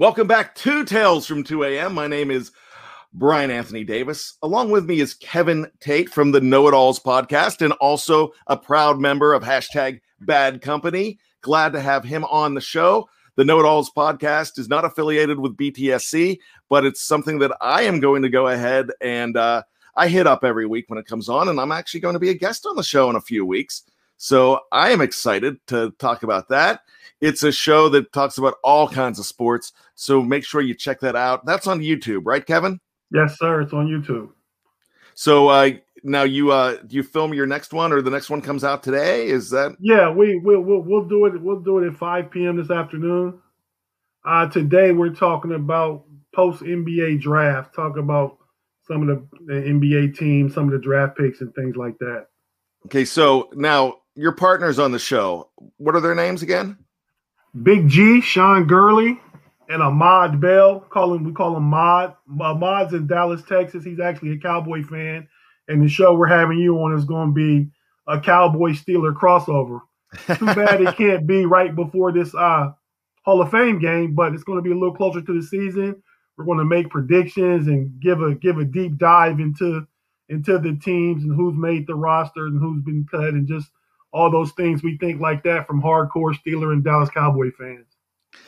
Welcome back to Tales from 2 a.m. My name is Brian Anthony Davis. Along with me is Kevin Tate from the Know It Alls podcast and also a proud member of hashtag Bad Company. Glad to have him on the show. The Know It Alls podcast is not affiliated with BTSC, but it's something that I am going to go ahead and uh, I hit up every week when it comes on, and I'm actually going to be a guest on the show in a few weeks. So I am excited to talk about that. It's a show that talks about all kinds of sports. So make sure you check that out. That's on YouTube, right, Kevin? Yes, sir. It's on YouTube. So uh, now you uh, do you film your next one, or the next one comes out today? Is that? Yeah, we we'll we'll, we'll do it. We'll do it at 5 p.m. this afternoon. Uh, today we're talking about post NBA draft. Talk about some of the, the NBA teams, some of the draft picks, and things like that. Okay, so now your partners on the show. What are their names again? Big G, Sean Gurley, and Ahmad Bell. Call him, we call him Mod. Ahmad's in Dallas, Texas. He's actually a Cowboy fan. And the show we're having you on is going to be a Cowboy Steeler crossover. Too bad it can't be right before this uh, Hall of Fame game, but it's going to be a little closer to the season. We're going to make predictions and give a give a deep dive into into the teams and who's made the roster and who's been cut and just all those things we think like that from hardcore Steeler and Dallas Cowboy fans.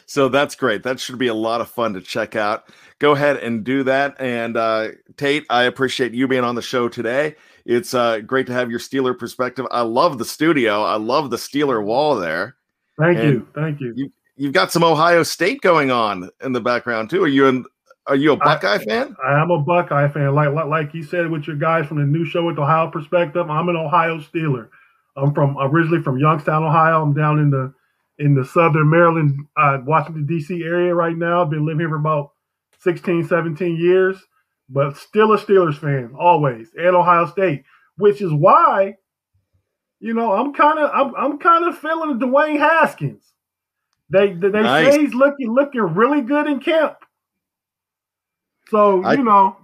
So that's great. That should be a lot of fun to check out. Go ahead and do that. And uh, Tate, I appreciate you being on the show today. It's uh, great to have your Steeler perspective. I love the studio. I love the Steeler wall there. Thank and you. Thank you. you. You've got some Ohio State going on in the background too. Are you in? Are you a Buckeye I, fan? I am a Buckeye fan. Like, like like you said with your guys from the new show with Ohio perspective, I'm an Ohio Steeler. I'm from originally from Youngstown, Ohio. I'm down in the in the southern Maryland, uh, Washington D.C. area right now. I've been living here for about 16, 17 years, but still a Steelers fan always, and Ohio State, which is why, you know, I'm kind of I'm I'm kind of feeling Dwayne Haskins. They they nice. say he's looking looking really good in camp. So I, you know,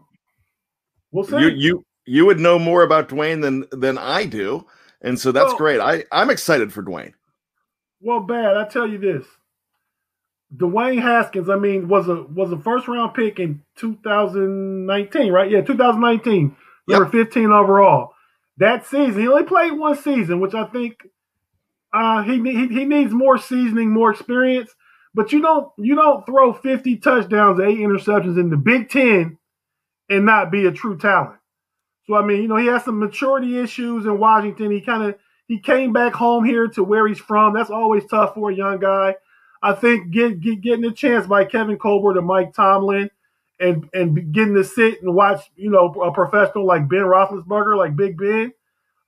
we'll see. You you you would know more about Dwayne than than I do. And so that's well, great. I, I'm excited for Dwayne. Well, bad. I tell you this. Dwayne Haskins, I mean, was a was a first round pick in 2019, right? Yeah, 2019. Number yep. 15 overall. That season, he only played one season, which I think uh, he, he he needs more seasoning, more experience. But you don't you don't throw 50 touchdowns, eight interceptions in the Big Ten and not be a true talent. So I mean, you know, he has some maturity issues in Washington. He kind of he came back home here to where he's from. That's always tough for a young guy. I think get, get, getting a chance by Kevin Colbert and Mike Tomlin and and getting to sit and watch, you know, a professional like Ben Roethlisberger, like Big Ben,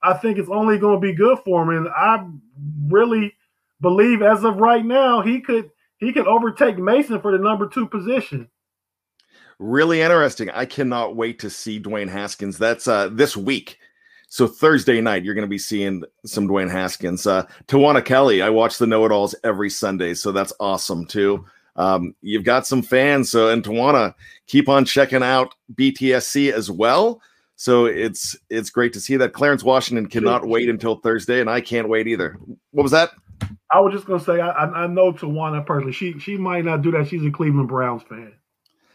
I think it's only going to be good for him. And I really believe, as of right now, he could he could overtake Mason for the number two position really interesting. I cannot wait to see Dwayne Haskins. That's uh, this week. So Thursday night, you're going to be seeing some Dwayne Haskins. Uh, Tawana Kelly, I watch the Know It Alls every Sunday, so that's awesome too. Um, you've got some fans, so and Tawana, keep on checking out BTSC as well. So it's it's great to see that. Clarence Washington cannot wait until Thursday, and I can't wait either. What was that? I was just gonna say I, I know Tawana personally. She she might not do that. She's a Cleveland Browns fan.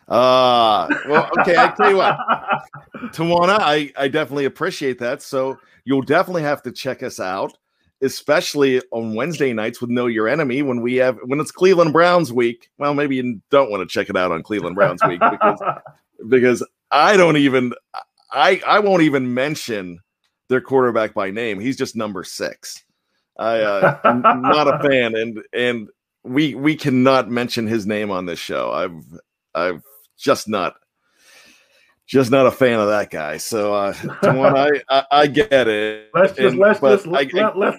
Uh well, okay. I tell you what, Tawana, I I definitely appreciate that. So you'll definitely have to check us out, especially on Wednesday nights with Know Your Enemy when we have when it's Cleveland Browns week. Well, maybe you don't want to check it out on Cleveland Browns week because because I don't even I I won't even mention their quarterback by name. He's just number six. I uh, I'm not a fan, and and we we cannot mention his name on this show. I've I've just not just not a fan of that guy. So uh I, I, I get it. Let's just and, let's just I, let, let's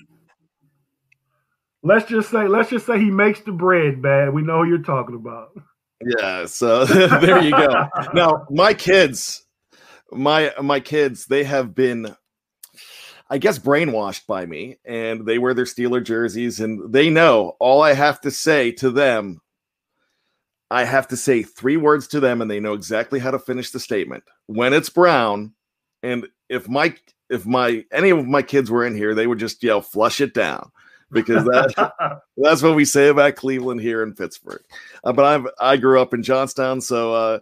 let's just say let's just say he makes the bread bad. We know who you're talking about. Yeah, so there you go. now my kids, my my kids, they have been I guess brainwashed by me and they wear their Steeler jerseys and they know all I have to say to them I have to say three words to them and they know exactly how to finish the statement. When it's brown, and if my if my any of my kids were in here, they would just yell flush it down because that that's what we say about Cleveland here in Pittsburgh. Uh, but I've I grew up in Johnstown, so uh,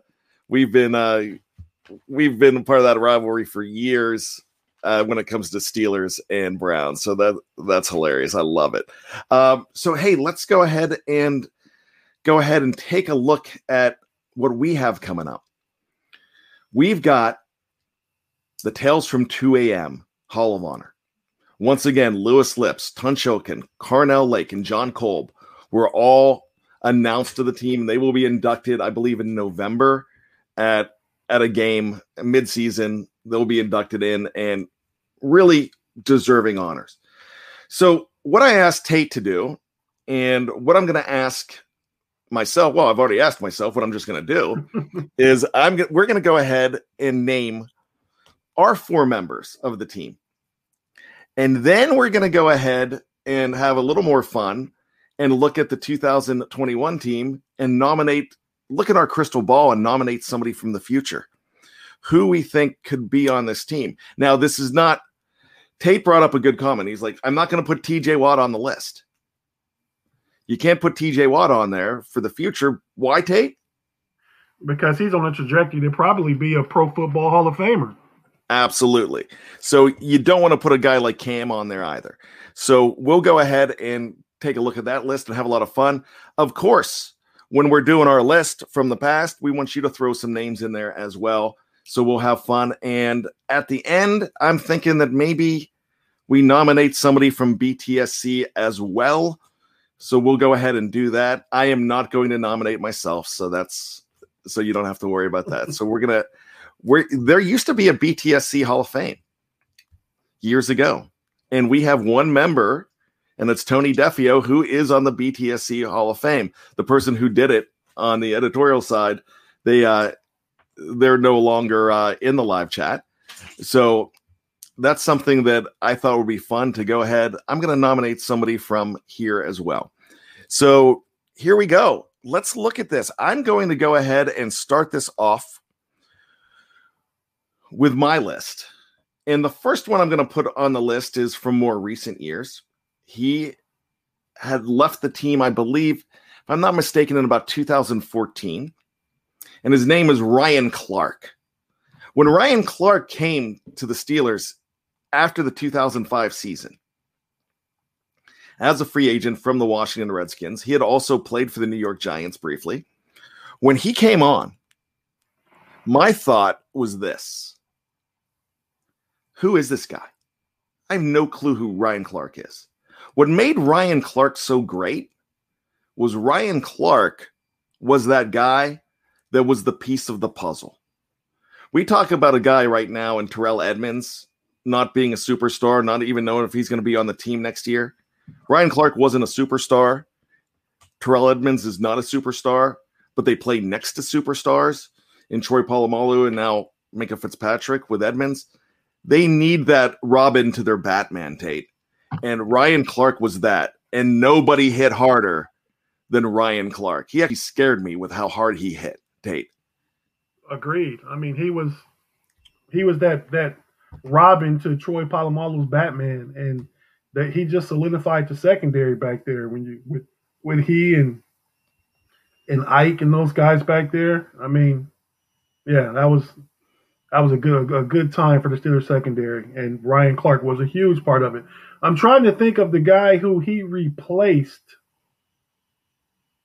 we've been uh, we've been part of that rivalry for years. Uh, when it comes to Steelers and Browns, so that that's hilarious. I love it. Um, so hey, let's go ahead and go ahead and take a look at what we have coming up. We've got the Tales from 2 a.m. Hall of Honor. Once again, Louis Lipps, Tunchilkin, Carnell Lake, and Jon Kolb were all announced to the team. They will be inducted, I believe, in November at at a game midseason. They'll be inducted in and really deserving honors. So, what I asked Tate to do, and what I'm going to ask myself, well, I've already asked myself what I'm just going to do, is I'm we're going to go ahead and name our four members of the team. And then we're going to go ahead and have a little more fun and look at the 2021 team and nominate, look at our crystal ball and nominate somebody from the future who we think could be on this team. Now, this is not, Tate brought up a good comment. He's like, I'm not going to put TJ Watt on the list. You can't put TJ Watt on there for the future. Why, Tate? Because he's on a trajectory to probably be a pro football Hall of Famer. Absolutely. So you don't want to put a guy like Cam on there either. So we'll go ahead and take a look at that list and have a lot of fun. Of course, when we're doing our list from the past, we want you to throw some names in there as well. So we'll have fun. And at the end, I'm thinking that maybe we nominate somebody from BTSC as well. So we'll go ahead and do that. I am not going to nominate myself. So that's so you don't have to worry about that. So we're going to where there used to be a BTSC Hall of Fame years ago, and we have one member, and it's Tony Defeo, who is on the BTSC Hall of Fame. The person who did it on the editorial side, they uh, they're no longer uh, in the live chat, so that's something that I thought would be fun to go ahead. I'm going to nominate somebody from here as well. So here we go. Let's look at this. I'm going to go ahead and start this off with my list. And the first one I'm going to put on the list is from more recent years. He had left the team, I believe, if I'm not mistaken, in about 2014. And his name is Ryan Clark. When Ryan Clark came to the Steelers after the 2005 season, as a free agent from the Washington Redskins, he had also played for the New York Giants briefly. When he came on, my thought was this who is this guy? I have no clue who Ryan Clark is. What made Ryan Clark so great was Ryan Clark was that guy that was the piece of the puzzle. We talk about a guy right now in Terrell Edmunds not being a superstar, not even knowing if he's going to be on the team next year. Ryan Clark wasn't a superstar. Terrell Edmunds is not a superstar, but they play next to superstars in Troy Polamalu and now Minkah Fitzpatrick with Edmunds. They need that Robin to their Batman, Tate. And Ryan Clark was that. And nobody hit harder than Ryan Clark. He actually scared me with how hard he hit, Tate. Agreed. I mean, he was he was that that Robin to Troy Polamalu's Batman, and that he just solidified the secondary back there when you with with he and and Ike and those guys back there. I mean, yeah, that was that was a good a good time for the Steelers secondary, and Ryan Clark was a huge part of it. I'm trying to think of the guy who he replaced.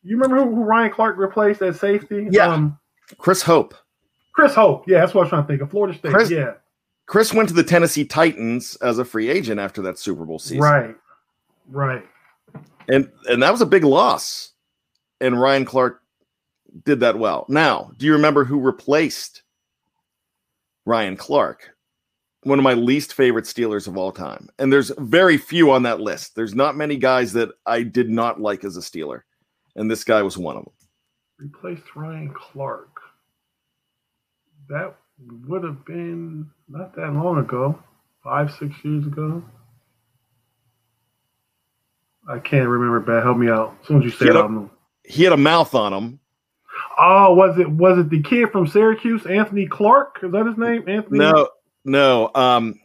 You remember who, who Ryan Clark replaced at safety? Yeah, um, Chris Hope. Chris Hope. Yeah, that's what I was trying to think of. Florida State. Chris, yeah. Chris went to the Tennessee Titans as a free agent after that Super Bowl season. Right. Right. And and that was a big loss. And Ryan Clark did that well. Now, do you remember who replaced Ryan Clark, one of my least favorite Steelers of all time. And there's very few on that list. There's not many guys that I did not like as a Steeler. And this guy was one of them. Replaced Ryan Clark. That would have been not that long ago, five, six years ago. I can't remember, but help me out. As soon as you say he it, he had a mouth on him Oh, was it was it the kid from Syracuse, Anthony Clark? Is that his name? Anthony? No, no. Um,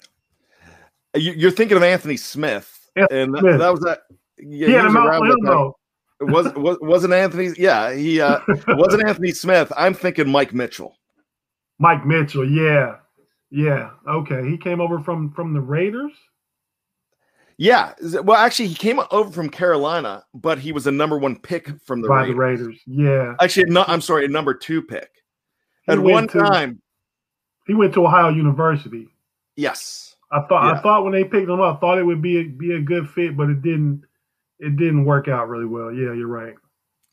you, are thinking of Anthony Smith, Anthony and that, Smith. that, was that. Yeah, he had a mouth that him though. It was was wasn't Anthony? Yeah, he uh, wasn't Anthony Smith. I'm thinking Mike Mitchell. Mike Mitchell, yeah, yeah. Okay, he came over from from the Raiders. Yeah, well, actually, he came over from Carolina, but he was a number one pick from the by Raiders. the Raiders. Yeah, Actually, no, I'm sorry, a number two pick. He At one to- time, he went to Ohio University. yes, I thought Yeah. I thought when they picked him up, I thought it would be a, be a good fit, but it didn't. It didn't work out really well. Yeah, you're right.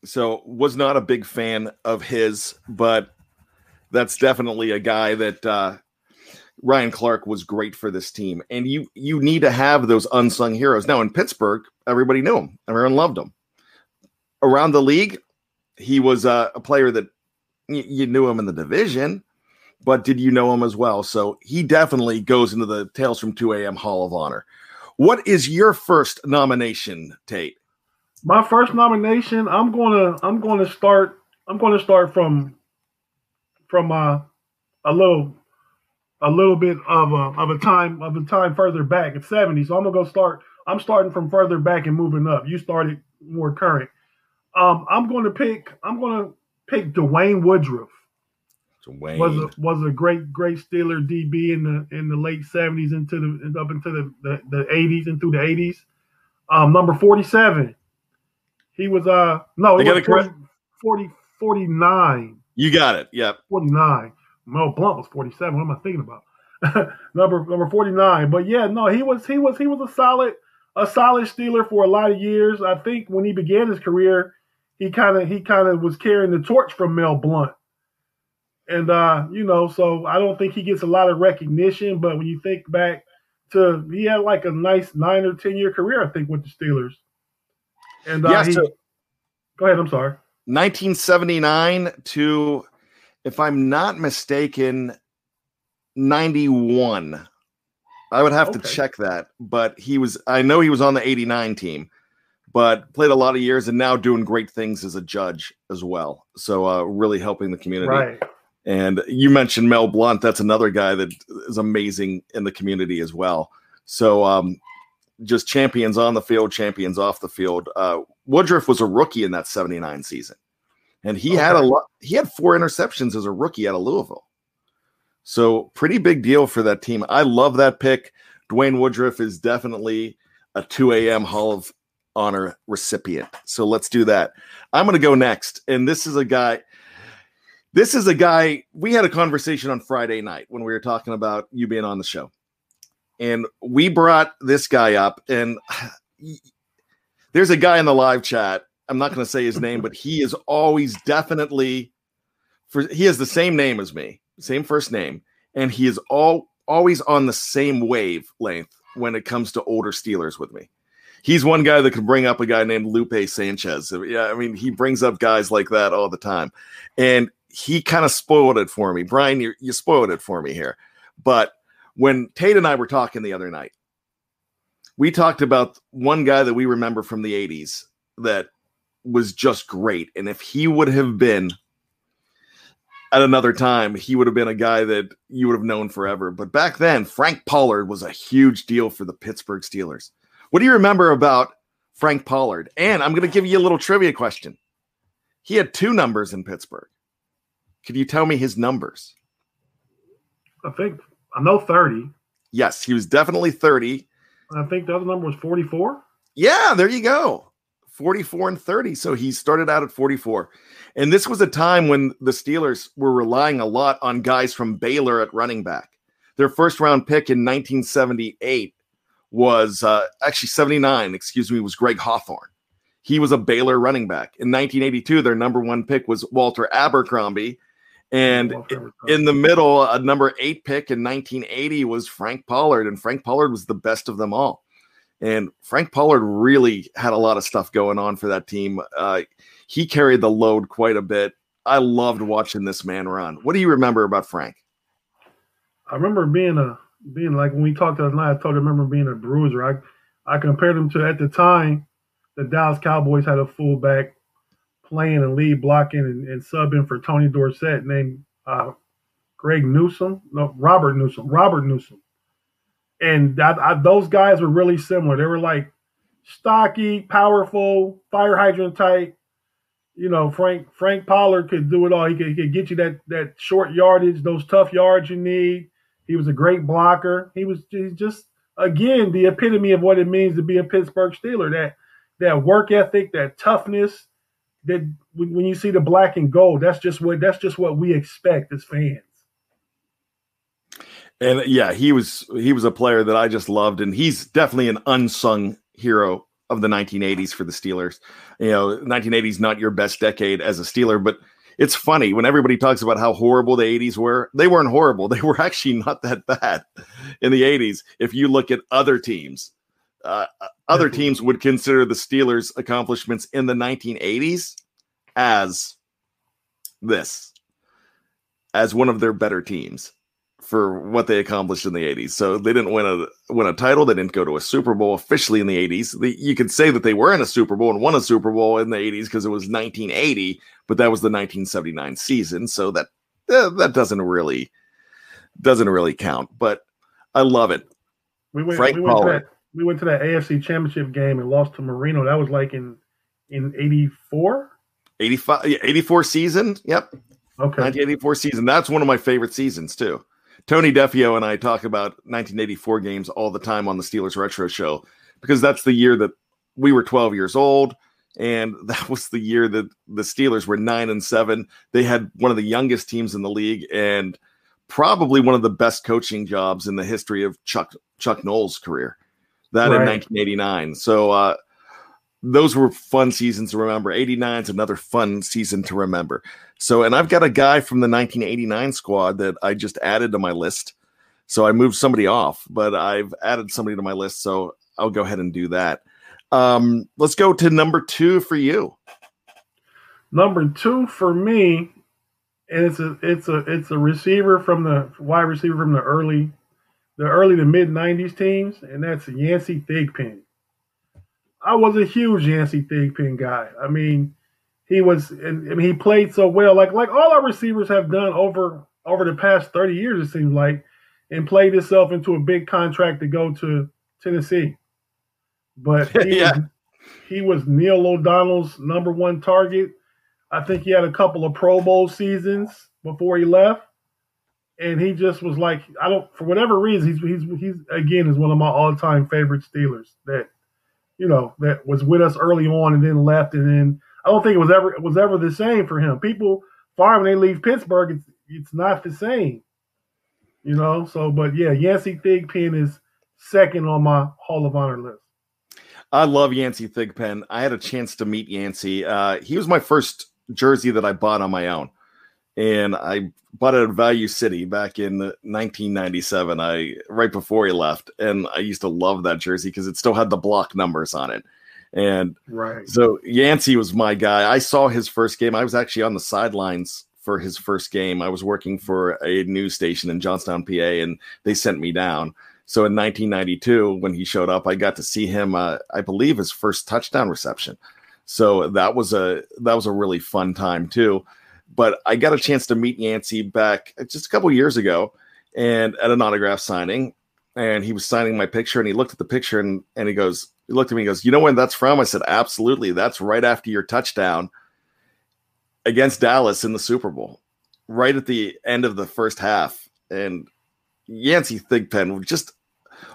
so was not a big fan of his, but that's definitely a guy that uh, Ryan Clark was great for this team. And you you need to have those unsung heroes. Now in Pittsburgh, everybody knew him, everyone loved him. Around the league, he was uh, a player that y- you knew him in the division, but did you know him as well? So he definitely goes into the Tales from 2 a.m. Hall of Honor. What is your first nomination, Tate? My first nomination, I'm gonna I'm gonna start I'm gonna start from from uh, a little a little bit of a of a time of a time further back at 70. So I'm gonna go start. I'm starting from further back and moving up. You started more current. Um, I'm gonna pick I'm gonna pick Dwayne Woodruff. Dwayne. was a, was a great great Steeler DB in the in the late seventies into the up into the the, the eighties and through the eighties. Um, number forty seven. He was uh no, got was it 40, 40 49. You got it. Yep. 49. Mel Blount was 47. What am I thinking about? number number 49. But yeah, no, he was he was he was a solid a solid Steeler for a lot of years. I think when he began his career, he kind of he kind of was carrying the torch from Mel Blount. And uh, you know, so I don't think he gets a lot of recognition, but when you think back to he had like a nice 9 or 10 year career I think with the Steelers. And uh, Yeah, he, so- go ahead, I'm sorry. 1979 to, if I'm not mistaken, 91. I would have to check that, but he was, I know he was on the 89 team, but played a lot of years and now doing great things as a judge as well. So, uh, really helping the community. Right. And you mentioned Mel Blount. That's another guy that is amazing in the community as well. So, um, just champions on the field, champions off the field. Uh, Woodruff was a rookie in that 79 season. And he had a lot, he had four interceptions as a rookie out of Louisville. So, pretty big deal for that team. I love that pick. Dwayne Woodruff is definitely a 2 a.m. Hall of Honor recipient. So, let's do that. I'm going to go next. And this is a guy, this is a guy, we had a conversation on Friday night when we were talking about you being on the show. And we brought this guy up, and there's a guy in the live chat. I'm not going to say his name, but he is always definitely for he has the same name as me, same first name, and he is all always on the same wavelength when it comes to older Steelers with me. He's one guy that can bring up a guy named Lupe Sanchez. Yeah, I mean, he brings up guys like that all the time. And he kind of spoiled it for me. Brian, you, you spoiled it for me here. But when Tate and I were talking the other night, we talked about one guy that we remember from the 80s that was just great. And if he would have been at another time, he would have been a guy that you would have known forever. But back then, Frank Pollard was a huge deal for the Pittsburgh Steelers. What do you remember about Frank Pollard? And I'm going to give you a little trivia question. He had two numbers in Pittsburgh. Could you tell me his numbers? I think I know 30. Yes, he was definitely 30. I think the other number was 44. Yeah, there you go. 44 and 30. So he started out at 44. And this was a time when the Steelers were relying a lot on guys from Baylor at running back. Their first round pick in 1978 was uh, actually 79, excuse me, was Greg Hawthorne. He was a Baylor running back. In 1982, their number one pick was Walter Abercrombie. And in the middle, a number eight pick in 1980 was Frank Pollard, and Frank Pollard was the best of them all. And Frank Pollard really had a lot of stuff going on for that team. Uh, he carried the load quite a bit. I loved watching this man run. What do you remember about Frank? I remember being a being like when we talked last night. I told I remember being a bruiser. I I compared him to at the time the Dallas Cowboys had a fullback playing and lead blocking and, and subbing for Tony Dorsett named uh, Greg Newsom. No, Robert Newsom. Robert Newsom. And I, those guys were really similar. They were like stocky, powerful, fire hydrant type. You know, Frank Frank Pollard could do it all. He could, he could get you that that short yardage, those tough yards you need. He was a great blocker. He was just again the epitome of what it means to be a Pittsburgh Steeler. That that work ethic, that toughness. That when you see the black and gold, that's just what that's just what we expect as fans. And yeah, he was he was a player that I just loved, and he's definitely an unsung hero of the 1980s for the Steelers. You know, 1980s not your best decade as a Steeler, but it's funny when everybody talks about how horrible the 80s were. They weren't horrible. They were actually not that bad in the 80s. If you look at other teams, uh, other teams would consider the Steelers' accomplishments in the 1980s as this, as one of their better teams for what they accomplished in the 80s. So they didn't win a win a title. They didn't go to a Super Bowl officially in the 80s. They, you could say that they were in a Super Bowl and won a Super Bowl in the 80s because it was 1980, but that was the 1979 season. So that uh, that doesn't really doesn't really count. But I love it. We went, Frank we went, to that, we went to that AFC Championship game and lost to Marino. That was like in in 84. 85 84 season. Yep. Okay. 1984 season. That's one of my favorite seasons too. Tony Defeo and I talk about 1984 games all the time on the Steelers Retro Show because that's the year that we were 12 years old, and that was the year that the Steelers were nine and seven. They had one of the youngest teams in the league and probably one of the best coaching jobs in the history of Chuck Chuck Noll's career. That right. in 1989. So uh, those were fun seasons to remember. 89 is another fun season to remember. So, and I've got a guy from the 1989 squad that I just added to my list. So I moved somebody off, but I've added somebody to my list. So I'll go ahead and do that. Um, let's go to number two for you. Number two for me, and it's a it's a it's a receiver from the wide receiver from the early the early to mid '90s teams, and that's Yancey Thigpen. I was a huge Yancey Thigpen guy. I mean, he was and I mean, he played so well, like like all our receivers have done over over the past 30 years, it seems like, and played himself into a big contract to go to Tennessee. But he, yeah. was, he was Neil O'Donnell's number one target. I think he had a couple of Pro Bowl seasons before he left. And he just was like, I don't for whatever reason, he's he's he's again is one of my all time favorite Steelers that, you know, that was with us early on and then left and then I don't think it was ever it was ever the same for him. People far when they leave Pittsburgh, it's it's not the same. You know, so but yeah, Yancey Thigpen is second on my Hall of Honor list. I love Yancey Thigpen. I had a chance to meet Yancey. Uh, he was my first jersey that I bought on my own, and I bought it at Value City back in 1997. I right before he left, and I used to love that jersey because it still had the block numbers on it. And right. so Yancey was my guy. I saw his first game. I was actually on the sidelines for his first game. I was working for a news station in Johnstown, PA, and they sent me down. So in 1992, when he showed up, I got to see him. Uh, I believe his first touchdown reception. So that was a that was a really fun time too. But I got a chance to meet Yancey back uh, just a couple years ago, and at an autograph signing, and he was signing my picture, and he looked at the picture and and he goes, he looked at me and goes, You know when that's from? I said, Absolutely. That's right after your touchdown against Dallas in the Super Bowl, right at the end of the first half. And Yancey Thigpen just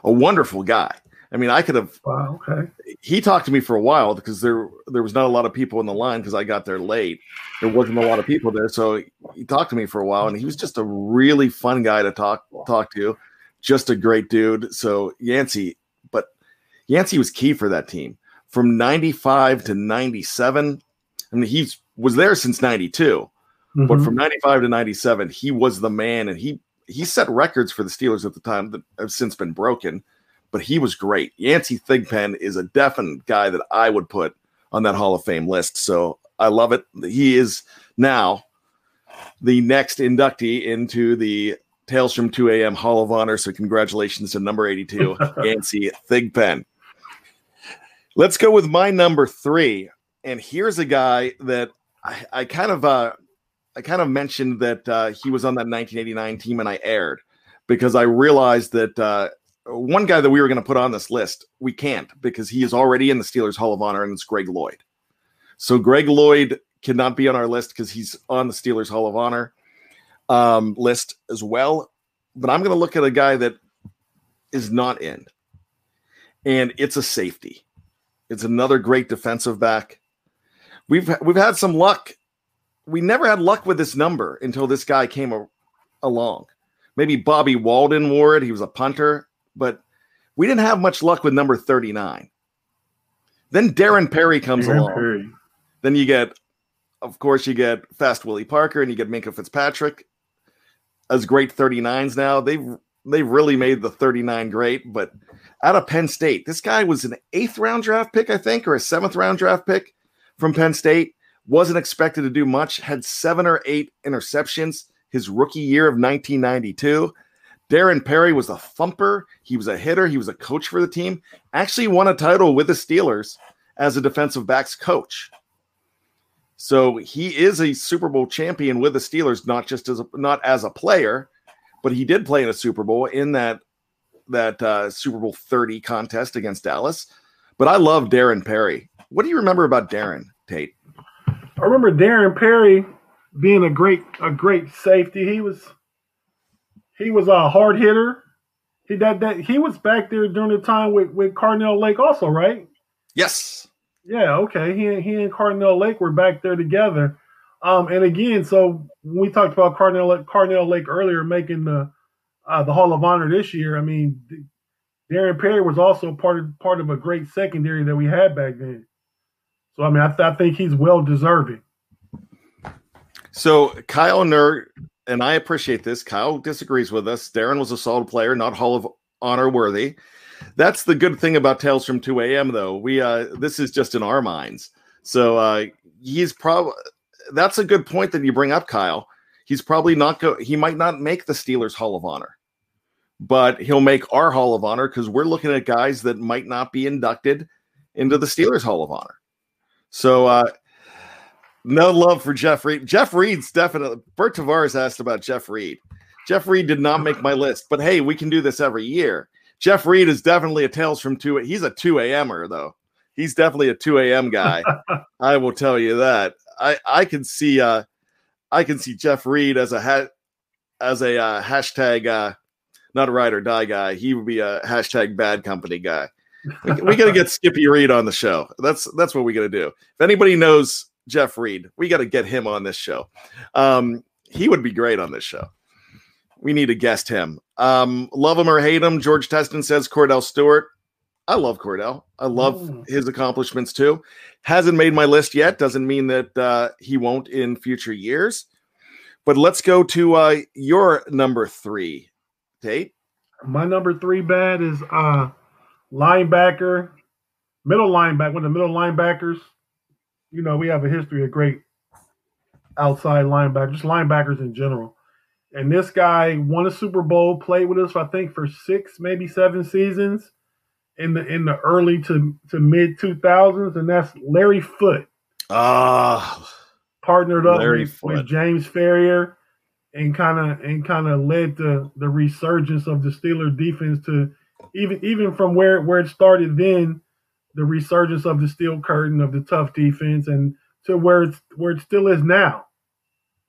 a wonderful guy. I mean, I could have. Wow. Okay. He talked to me for a while because there there was not a lot of people in the line because I got there late. There wasn't a lot of people there, so he talked to me for a while, and he was just a really fun guy to talk talk to. Just a great dude. So Yancey, but Yancey was key for that team from 95 to 97. I mean, he was there since 92, mm-hmm. but from 95 to 97, he was the man and he he set records for the Steelers at the time that have since been broken, but he was great. Yancey Thigpen is a definite guy that I would put on that Hall of Fame list. So I love it. He is now the next inductee into the Tales from 2 a.m. Hall of Honor. So congratulations to number 82, Yancey Thigpen. Let's go with my number three. And here's a guy that I, I kind of uh, I kind of mentioned that uh, he was on that 1989 team, and I aired because I realized that uh, one guy that we were going to put on this list, we can't because he is already in the Steelers Hall of Honor, and it's Greg Lloyd. So Greg Lloyd cannot be on our list because he's on the Steelers Hall of Honor um, list as well. But I'm going to look at a guy that is not in, and it's a safety. It's another great defensive back. We've we've had some luck. We never had luck with this number until this guy came a, along. Maybe Bobby Walden wore it. He was a punter, but we didn't have much luck with number 39. Then Darren Perry comes Darren along. Perry. Then you get, of course, you get Fast Willie Parker and you get Minkah Fitzpatrick as great 39s now. They've they've really made the 39 great, but out of Penn State, this guy was an eighth round draft pick, I think, or a seventh round draft pick from Penn State. Wasn't expected to do much, had seven or eight interceptions his rookie year of 1992. Darren Perry was a thumper. He was a hitter. He was a coach for the team. Actually, won a title with the Steelers as a defensive backs coach. So he is a Super Bowl champion with the Steelers, not just as a, not as a player, but he did play in a Super Bowl in that that uh, Super Bowl 30 contest against Dallas. But I love Darren Perry. What do you remember about Darren Tate? I remember Darren Perry being a great a great safety. He was he was a hard hitter. He that that he was back there during the time with with Carnell Lake also, right? Yes. Yeah. Okay. He he and Carnell Lake were back there together. Um, and again, so we talked about Carnell Carnell Lake earlier making the uh, the Hall of Honor this year. I mean, Darren Perry was also part of part of a great secondary that we had back then. So I mean, I, th- I think he's well deserving. So Kyle Nerd, and I appreciate this. Kyle disagrees with us. Darren was a solid player, not Hall of Honor worthy. That's the good thing about Tales from 2 a.m. though. We uh this is just in our minds. So uh he's probably that's a good point that you bring up, Kyle. He's probably not go he might not make the Steelers Hall of Honor, but he'll make our Hall of Honor because we're looking at guys that might not be inducted into the Steelers Hall of Honor. So uh no love for Jeff Reed. Jeff Reed's definitely. Bert Tavares asked about Jeff Reed. Jeff Reed did not make my list, but hey, we can do this every year. Jeff Reed is definitely a Tales from 2. He's a 2 a.m.er, though. He's definitely a 2 a.m. guy. I will tell you that. I, I can see uh I can see Jeff Reed as a ha- as a uh, hashtag uh, not a ride or die guy. He would be a hashtag bad company guy. We, we got to get Skippy Reed on the show. That's that's what we got to do. If anybody knows Jeff Reed. We got to get him on this show. Um, he would be great on this show. We need to guest him. Um, love him or hate him. George Teston says Kordell Stewart. I love Cordell. I love mm. his accomplishments too. Hasn't made my list yet. Doesn't mean that uh, he won't in future years. But let's go to uh, your number three, Tate. My number three bad is uh, linebacker, middle linebacker, one of the middle linebackers you know, we have a history of great outside linebackers, just linebackers in general. And this guy won a Super Bowl, played with us, I think, for six, maybe seven seasons in the in the early to, to mid two thousands, and that's Larry Foote. Ah, uh, partnered up with, with, James Farrior, and kind of and kind of led the the resurgence of the Steeler defense to even even from where where it started then the resurgence of the steel curtain of the tough defense and to where it's where it still is now.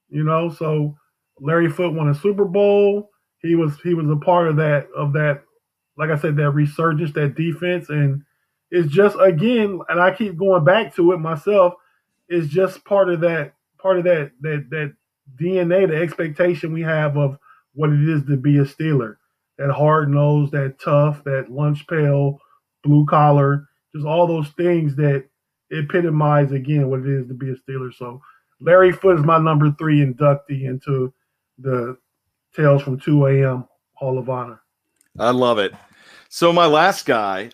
You know, so Larry Foote won a Super Bowl. He was he was a part of that of that, like I said, that resurgence, that defense, and it's just again, and I keep going back to it myself. It's just part of that part of that that that DNA, the expectation we have of what it is to be a Steeler. That hard nose, that tough, that lunch pail, blue collar just all those things that epitomize again what it is to be a Steeler. So Larry Foote is my number three inductee into the Tales from 2 a.m. Hall of Honor. I love it. So my last guy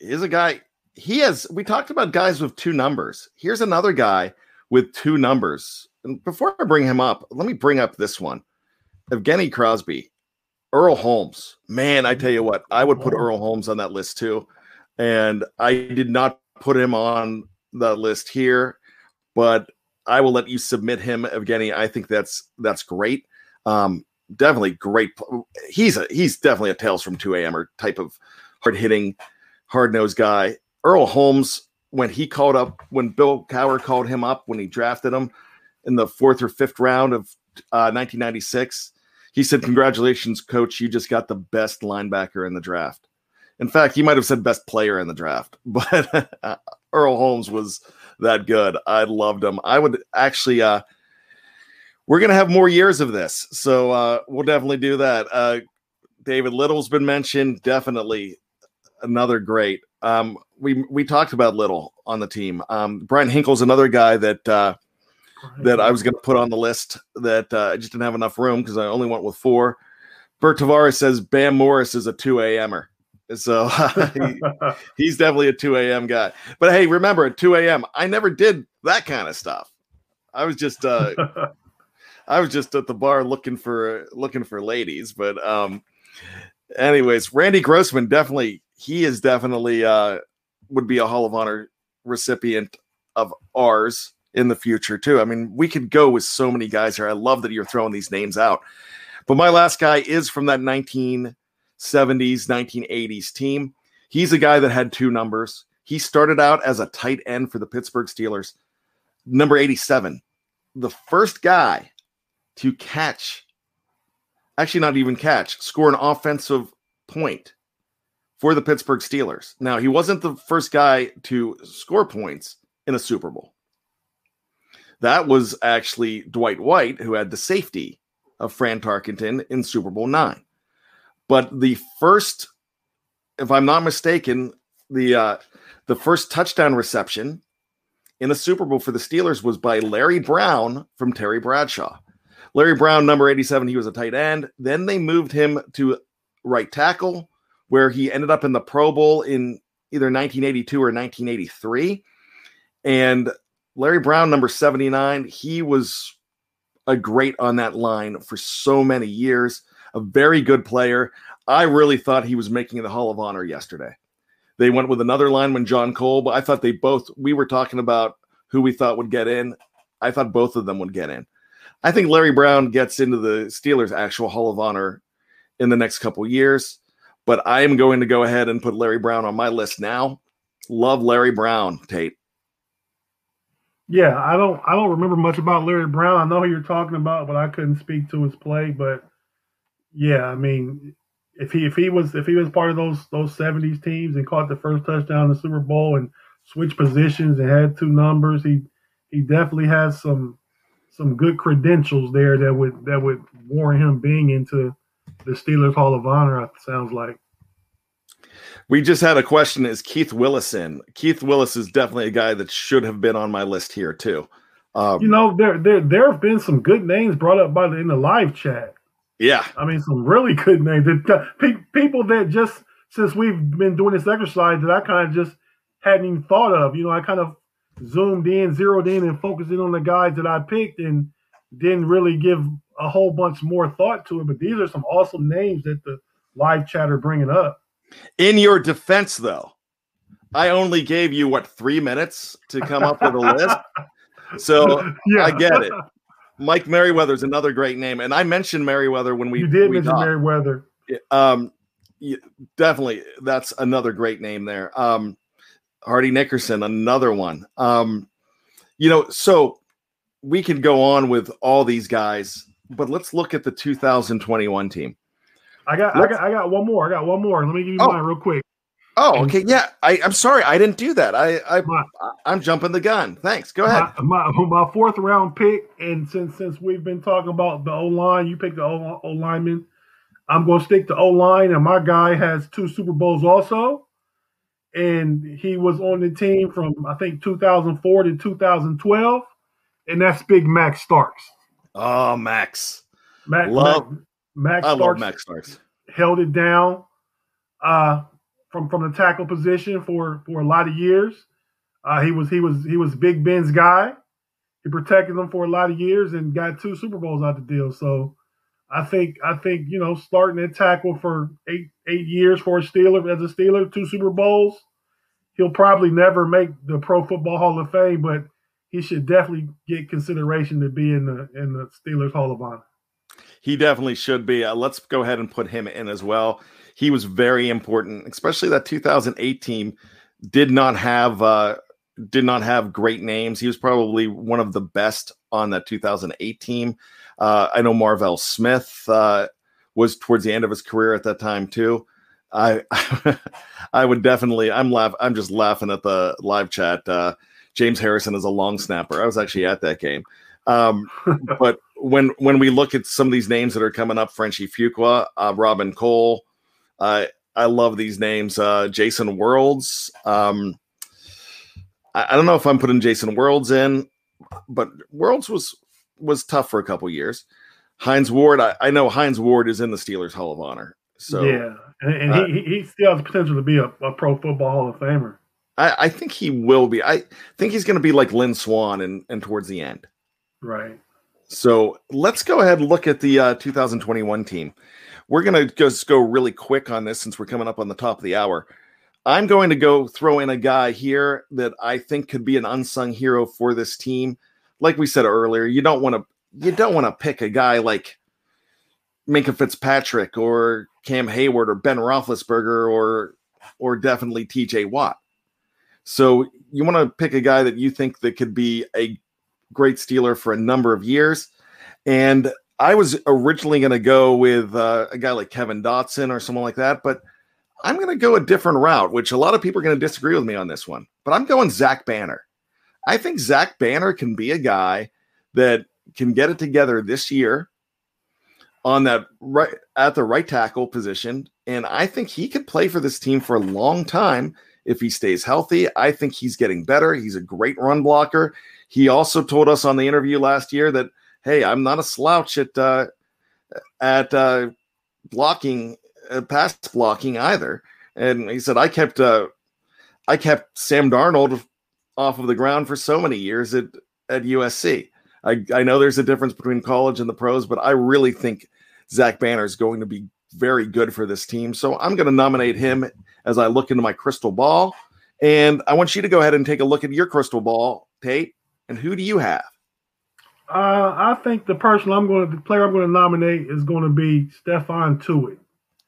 is a guy. He has. We talked about guys with two numbers. Here's another guy with two numbers. And before I bring him up, let me bring up this one. Evgeny Crosby, Earl Holmes. Man, I tell you what, I would put Earl Holmes on that list too and I did not put him on the list here, but I will let you submit him, Evgeny. I think that's that's great. Um, definitely great. He's a he's definitely a Tales from 2 a.m. Or type of hard hitting, hard nosed guy. Earl Holmes, when he called up, when Bill Cowher called him up when he drafted him in the fourth or fifth round of uh, 1996, he said, "Congratulations, coach! You just got the best linebacker in the draft." In fact, he might have said best player in the draft, but Earl Holmes was that good. I loved him. I would actually. Uh, we're gonna have more years of this, so uh, we'll definitely do that. Uh, David Little's been mentioned. Definitely another great. Um, we we talked about Little on the team. Um, Bryan Hinkle's another guy that uh, that I was going to put on the list that uh, I just didn't have enough room because I only went with four. Bert Tavares says Bam Morris is a two a.m.er. So he, he's definitely a 2 a.m. guy. But hey, remember at 2 a.m., I never did that kind of stuff. I was just uh I was just at the bar looking for looking for ladies. But um anyways, Randy Grossman definitely he is definitely uh would be a Hall of Honor recipient of ours in the future too. I mean, we could go with so many guys here. I love that you're throwing these names out. But my last guy is from that 19- 70s, 1980s team. He's a guy that had two numbers. He started out as a tight end for the Pittsburgh Steelers, number 87. The first guy to catch, actually, not even catch, score an offensive point for the Pittsburgh Steelers. Now, he wasn't the first guy to score points in a Super Bowl. That was actually Dwight White, who had the safety of Fran Tarkenton in Super Bowl nine. But the first, if I'm not mistaken, the uh, the first touchdown reception in the Super Bowl for the Steelers was by Larry Brown from Terry Bradshaw. Larry Brown, number 87, he was a tight end. Then they moved him to right tackle, where he ended up in the Pro Bowl in either 1982 or 1983. And Larry Brown, number 79, he was a great on that line for so many years a very good player. I really thought he was making the Hall of Honor yesterday. They went with another lineman, Jon Kolb, but I thought they both, we were talking about who we thought would get in. I thought both of them would get in. I think Larry Brown gets into the Steelers' actual Hall of Honor in the next couple years, but I am going to go ahead and put Larry Brown on my list now. Love Larry Brown, Tate. Yeah, I don't I don't remember much about Larry Brown. I know who you're talking about, but I couldn't speak to his play. But yeah, I mean, if he if he was if he was part of those those seventies teams and caught the first touchdown in the Super Bowl and switched positions and had two numbers, he he definitely has some some good credentials there that would that would warrant him being into the Steelers Hall of Honor. It sounds like. We just had a question: Is Keith Willis in? Keith Willis is definitely a guy that should have been on my list here too. Um, you know, there there there have been some good names brought up by the in the live chat. Yeah. I mean, some really good names. Uh, people that just, since we've been doing this exercise, that I kind of just hadn't even thought of. You know, I kind of zoomed in, zeroed in, and focused in on the guys that I picked and didn't really give a whole bunch more thought to it. But these are some awesome names that the live chat are bringing up. In your defense, though, I only gave you, what, three minutes to come up with a list? So yeah. I get it. Mike Merriweather is another great name, and I mentioned Merriweather when we you did we mention talked. Merriweather. Um, yeah, definitely, that's another great name there. Um, Hardy Nickerson, another one. Um, you know, so we can go on with all these guys, but let's look at the 2021 team. I got, I got, I got one more. I got one more. Let me give you oh. mine real quick. Oh, okay. Yeah, I, am sorry, I didn't do that. I, I, my, I'm jumping the gun. Thanks. Go ahead. My, my, my, fourth round pick, and since since we've been talking about the O line, you picked the O, o lineman. I'm going to stick to O line, and my guy has two Super Bowls also, and he was on the team from I think 2004 to 2012, and that's Big Max Starks. Oh, Max. Max love Max. I Starks love Max Starks. Held it down. Uh, from from the tackle position for for a lot of years. Uh, he was he was he was Big Ben's guy. He protected them for a lot of years and got two Super Bowls out the deal. So I think I think you know starting at tackle for eight eight years for a Steeler as a Steeler, two Super Bowls. He'll probably never make the Pro Football Hall of Fame, but he should definitely get consideration to be in the in the Steelers Hall of Honor. he definitely should be. Uh, let's go ahead and put him in as well. He was very important, especially that 2008 team did not have uh, did not have great names. He was probably one of the best on that 2008 team. Uh, I know Marvel Smith uh, was towards the end of his career at that time too. I I would definitely. I'm laugh. I'm just laughing at the live chat. Uh, James Harrison is a long snapper. I was actually at that game. Um, but when when we look at some of these names that are coming up, Frenchie Fuqua, uh, Robin Cole, uh, I love these names. Uh, Jason Worilds. Um, I, I, don't know if I'm putting Jason Worilds in, but Worilds was was tough for a couple years. Hines Ward, I, I, know Hines Ward is in the Steelers Hall of Honor. So yeah, and, and uh, he he still has potential to be a, a Pro Football Hall of Famer. I, I think he will be. I think he's going to be like Lynn Swann and and towards the end. Right. So let's go ahead and look at the uh, 2021 team. We're going to just go really quick on this since we're coming up on the top of the hour. I'm going to go throw in a guy here that I think could be an unsung hero for this team. Like we said earlier, you don't want to you don't want to pick a guy like Minkah Fitzpatrick or Cam Heyward or Ben Roethlisberger or or definitely T.J. Watt. So you want to pick a guy that you think that could be a great Steeler for a number of years. And I was originally going to go with uh, a guy like Kevin Dotson or someone like that, but I'm going to go a different route, which a lot of people are going to disagree with me on this one. But I'm going Zach Banner. I think Zach Banner can be a guy that can get it together this year on that right at the right tackle position, and I think he could play for this team for a long time if he stays healthy. I think he's getting better. He's a great run blocker. He also told us on the interview last year that hey, I'm not a slouch at uh, at uh, blocking, uh, pass blocking either. And he said I kept uh, I kept Sam Darnold off of the ground for so many years at at USC. I, I know there's a difference between college and the pros, but I really think Zach Banner is going to be very good for this team. So I'm going to nominate him as I look into my crystal ball. And I want you to go ahead and take a look at your crystal ball, Tate. And who do you have? Uh, I think the person I'm going to, the player I'm going to nominate is going to be Stephon Tuitt.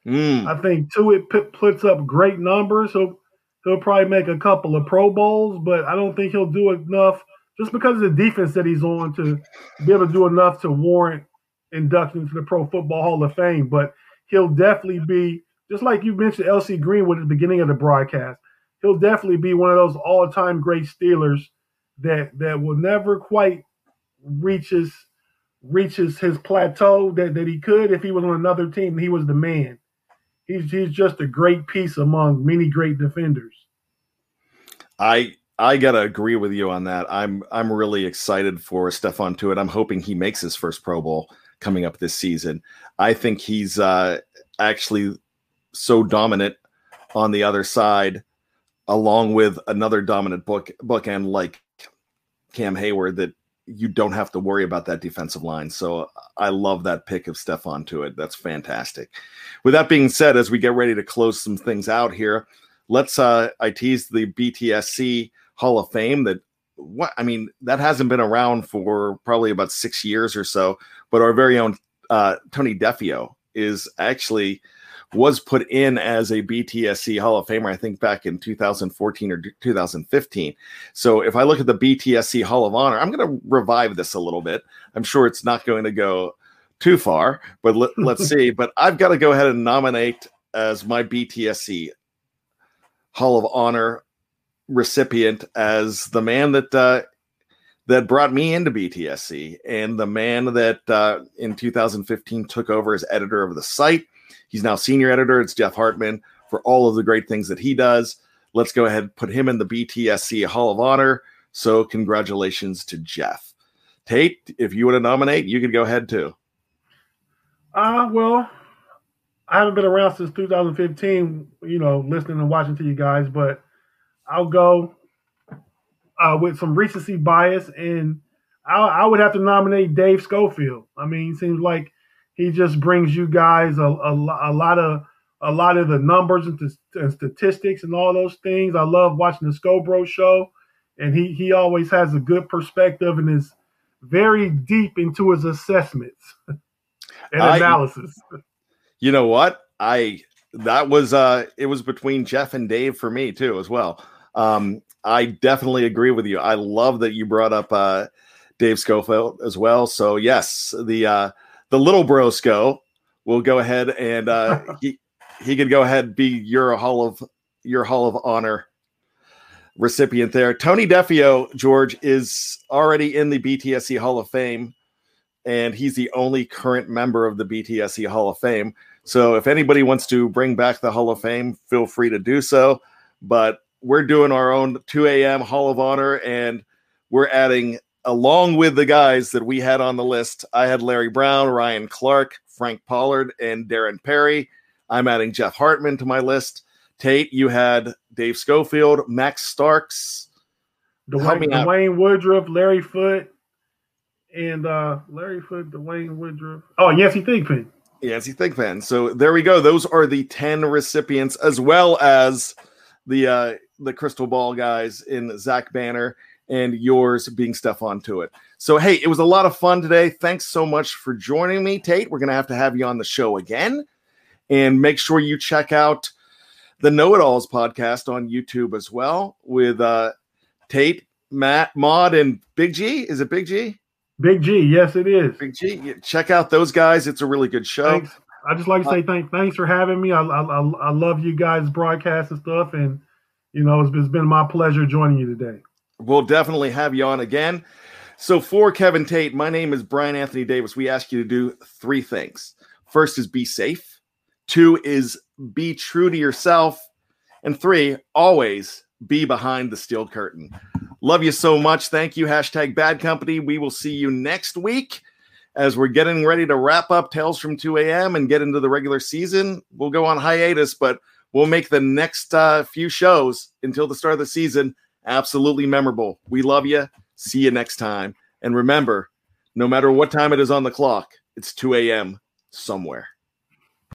Mm. I think Tuitt p- puts up great numbers. He'll, he'll probably make a couple of Pro Bowls, but I don't think he'll do enough just because of the defense that he's on to be able to do enough to warrant induction into the Pro Football Hall of Fame. But he'll definitely be, just like you mentioned LC Greenwood at the beginning of the broadcast, he'll definitely be one of those all time great Steelers that that will never quite reaches reaches his plateau that, that he could if he was on another team. He was the man. He's he's just a great piece among many great defenders. I I gotta agree with you on that. I'm I'm really excited for stefan Stephon Tuitt. I'm hoping he makes his first Pro Bowl coming up this season. I think he's uh, actually so dominant on the other side, along with another dominant book book and like Cam Heyward that you don't have to worry about that defensive line. So I love that pick of Stephon Tuitt. That's fantastic. With that being said, as we get ready to close some things out here, let's uh I tease the BTSC Hall of Fame that what I mean that hasn't been around for probably about six years or so. But our very own uh, Tony Defeo is actually was put in as a BTSC Hall of Famer, I think back in 2014 or 2015. So if I look at the BTSC Hall of Honor, I'm going to revive this a little bit. I'm sure it's not going to go too far, but let, us see. But I've got to go ahead and nominate as my BTSC Hall of Honor recipient as the man that uh, that brought me into BTSC and the man that uh, in 2015 took over as editor of the site. He's now senior editor. It's Jeff Hartman for all of the great things that he does. Let's go ahead and put him in the BTSC Hall of Honor. So congratulations to Jeff. Tate, if you want to nominate, you can go ahead too. Uh, well, I haven't been around since 2015, you know, listening and watching to you guys, but I'll go uh, with some recency bias, and I, I, would have to nominate Dave Schofield. I mean, seems like he just brings you guys a, a, a lot of a lot of the numbers and, and, statistics and all those things. I love watching the Scobro show, and he he always has a good perspective and is very deep into his assessments. and analysis. You know what? I that was uh it was between Jeff and Dave for me too as well. Um I definitely agree with you. I love that you brought up uh Dave Schofield as well. So yes, the uh the little brosco will go ahead and uh he he could go ahead and be your hall of your hall of honor recipient there. Tony Defeo George, is already in the BTSC Hall of Fame, and he's the only current member of the BTSC Hall of Fame. So if anybody wants to bring back the Hall of Fame, feel free to do so. But we're doing our own 2 a.m. Hall of Honor, and we're adding, along with the guys that we had on the list, I had Larry Brown, Ryan Clark, Frank Pollard, and Darren Perry. I'm adding Jeff Hartman to my list. Tate, you had Dave Schofield, Max Starks, Dwayne, Dwayne Woodruff, Larry Foote, and uh, Larry Foote, Dwayne Woodruff. Oh, Yancey Thigpen. Yancey Thigpen. So there we go. Those are the 10 recipients, as well as the uh, the crystal ball guys in Zach Banner and yours being Stephon Tuitt. So hey, it was a lot of fun today. Thanks so much for joining me, Tate. We're gonna have to have you on the show again. And make sure you check out the Know It Alls podcast on YouTube as well with uh Tate, Matt, Maud, and Big G. Is it Big G? Big G, yes, it is. Big G, check out those guys. It's a really good show. Thanks. I just like to say thank, thanks for having me. I, I, I love you guys' broadcast and stuff, and you know it's, it's been my pleasure joining you today. We'll definitely have you on again. So for Kevin Tate, my name is Brian Anthony Davis. We ask you to do three things. First is be safe. Two is be true to yourself. And three, always be behind the steel curtain. Love you so much. Thank you. Hashtag bad company. We will see you next week as we're getting ready to wrap up Tales from 2 a.m. and get into the regular season. We'll go on hiatus, but we'll make the next uh, few shows until the start of the season absolutely memorable. We love you. See you next time. And remember, no matter what time it is on the clock, it's 2 a.m. somewhere.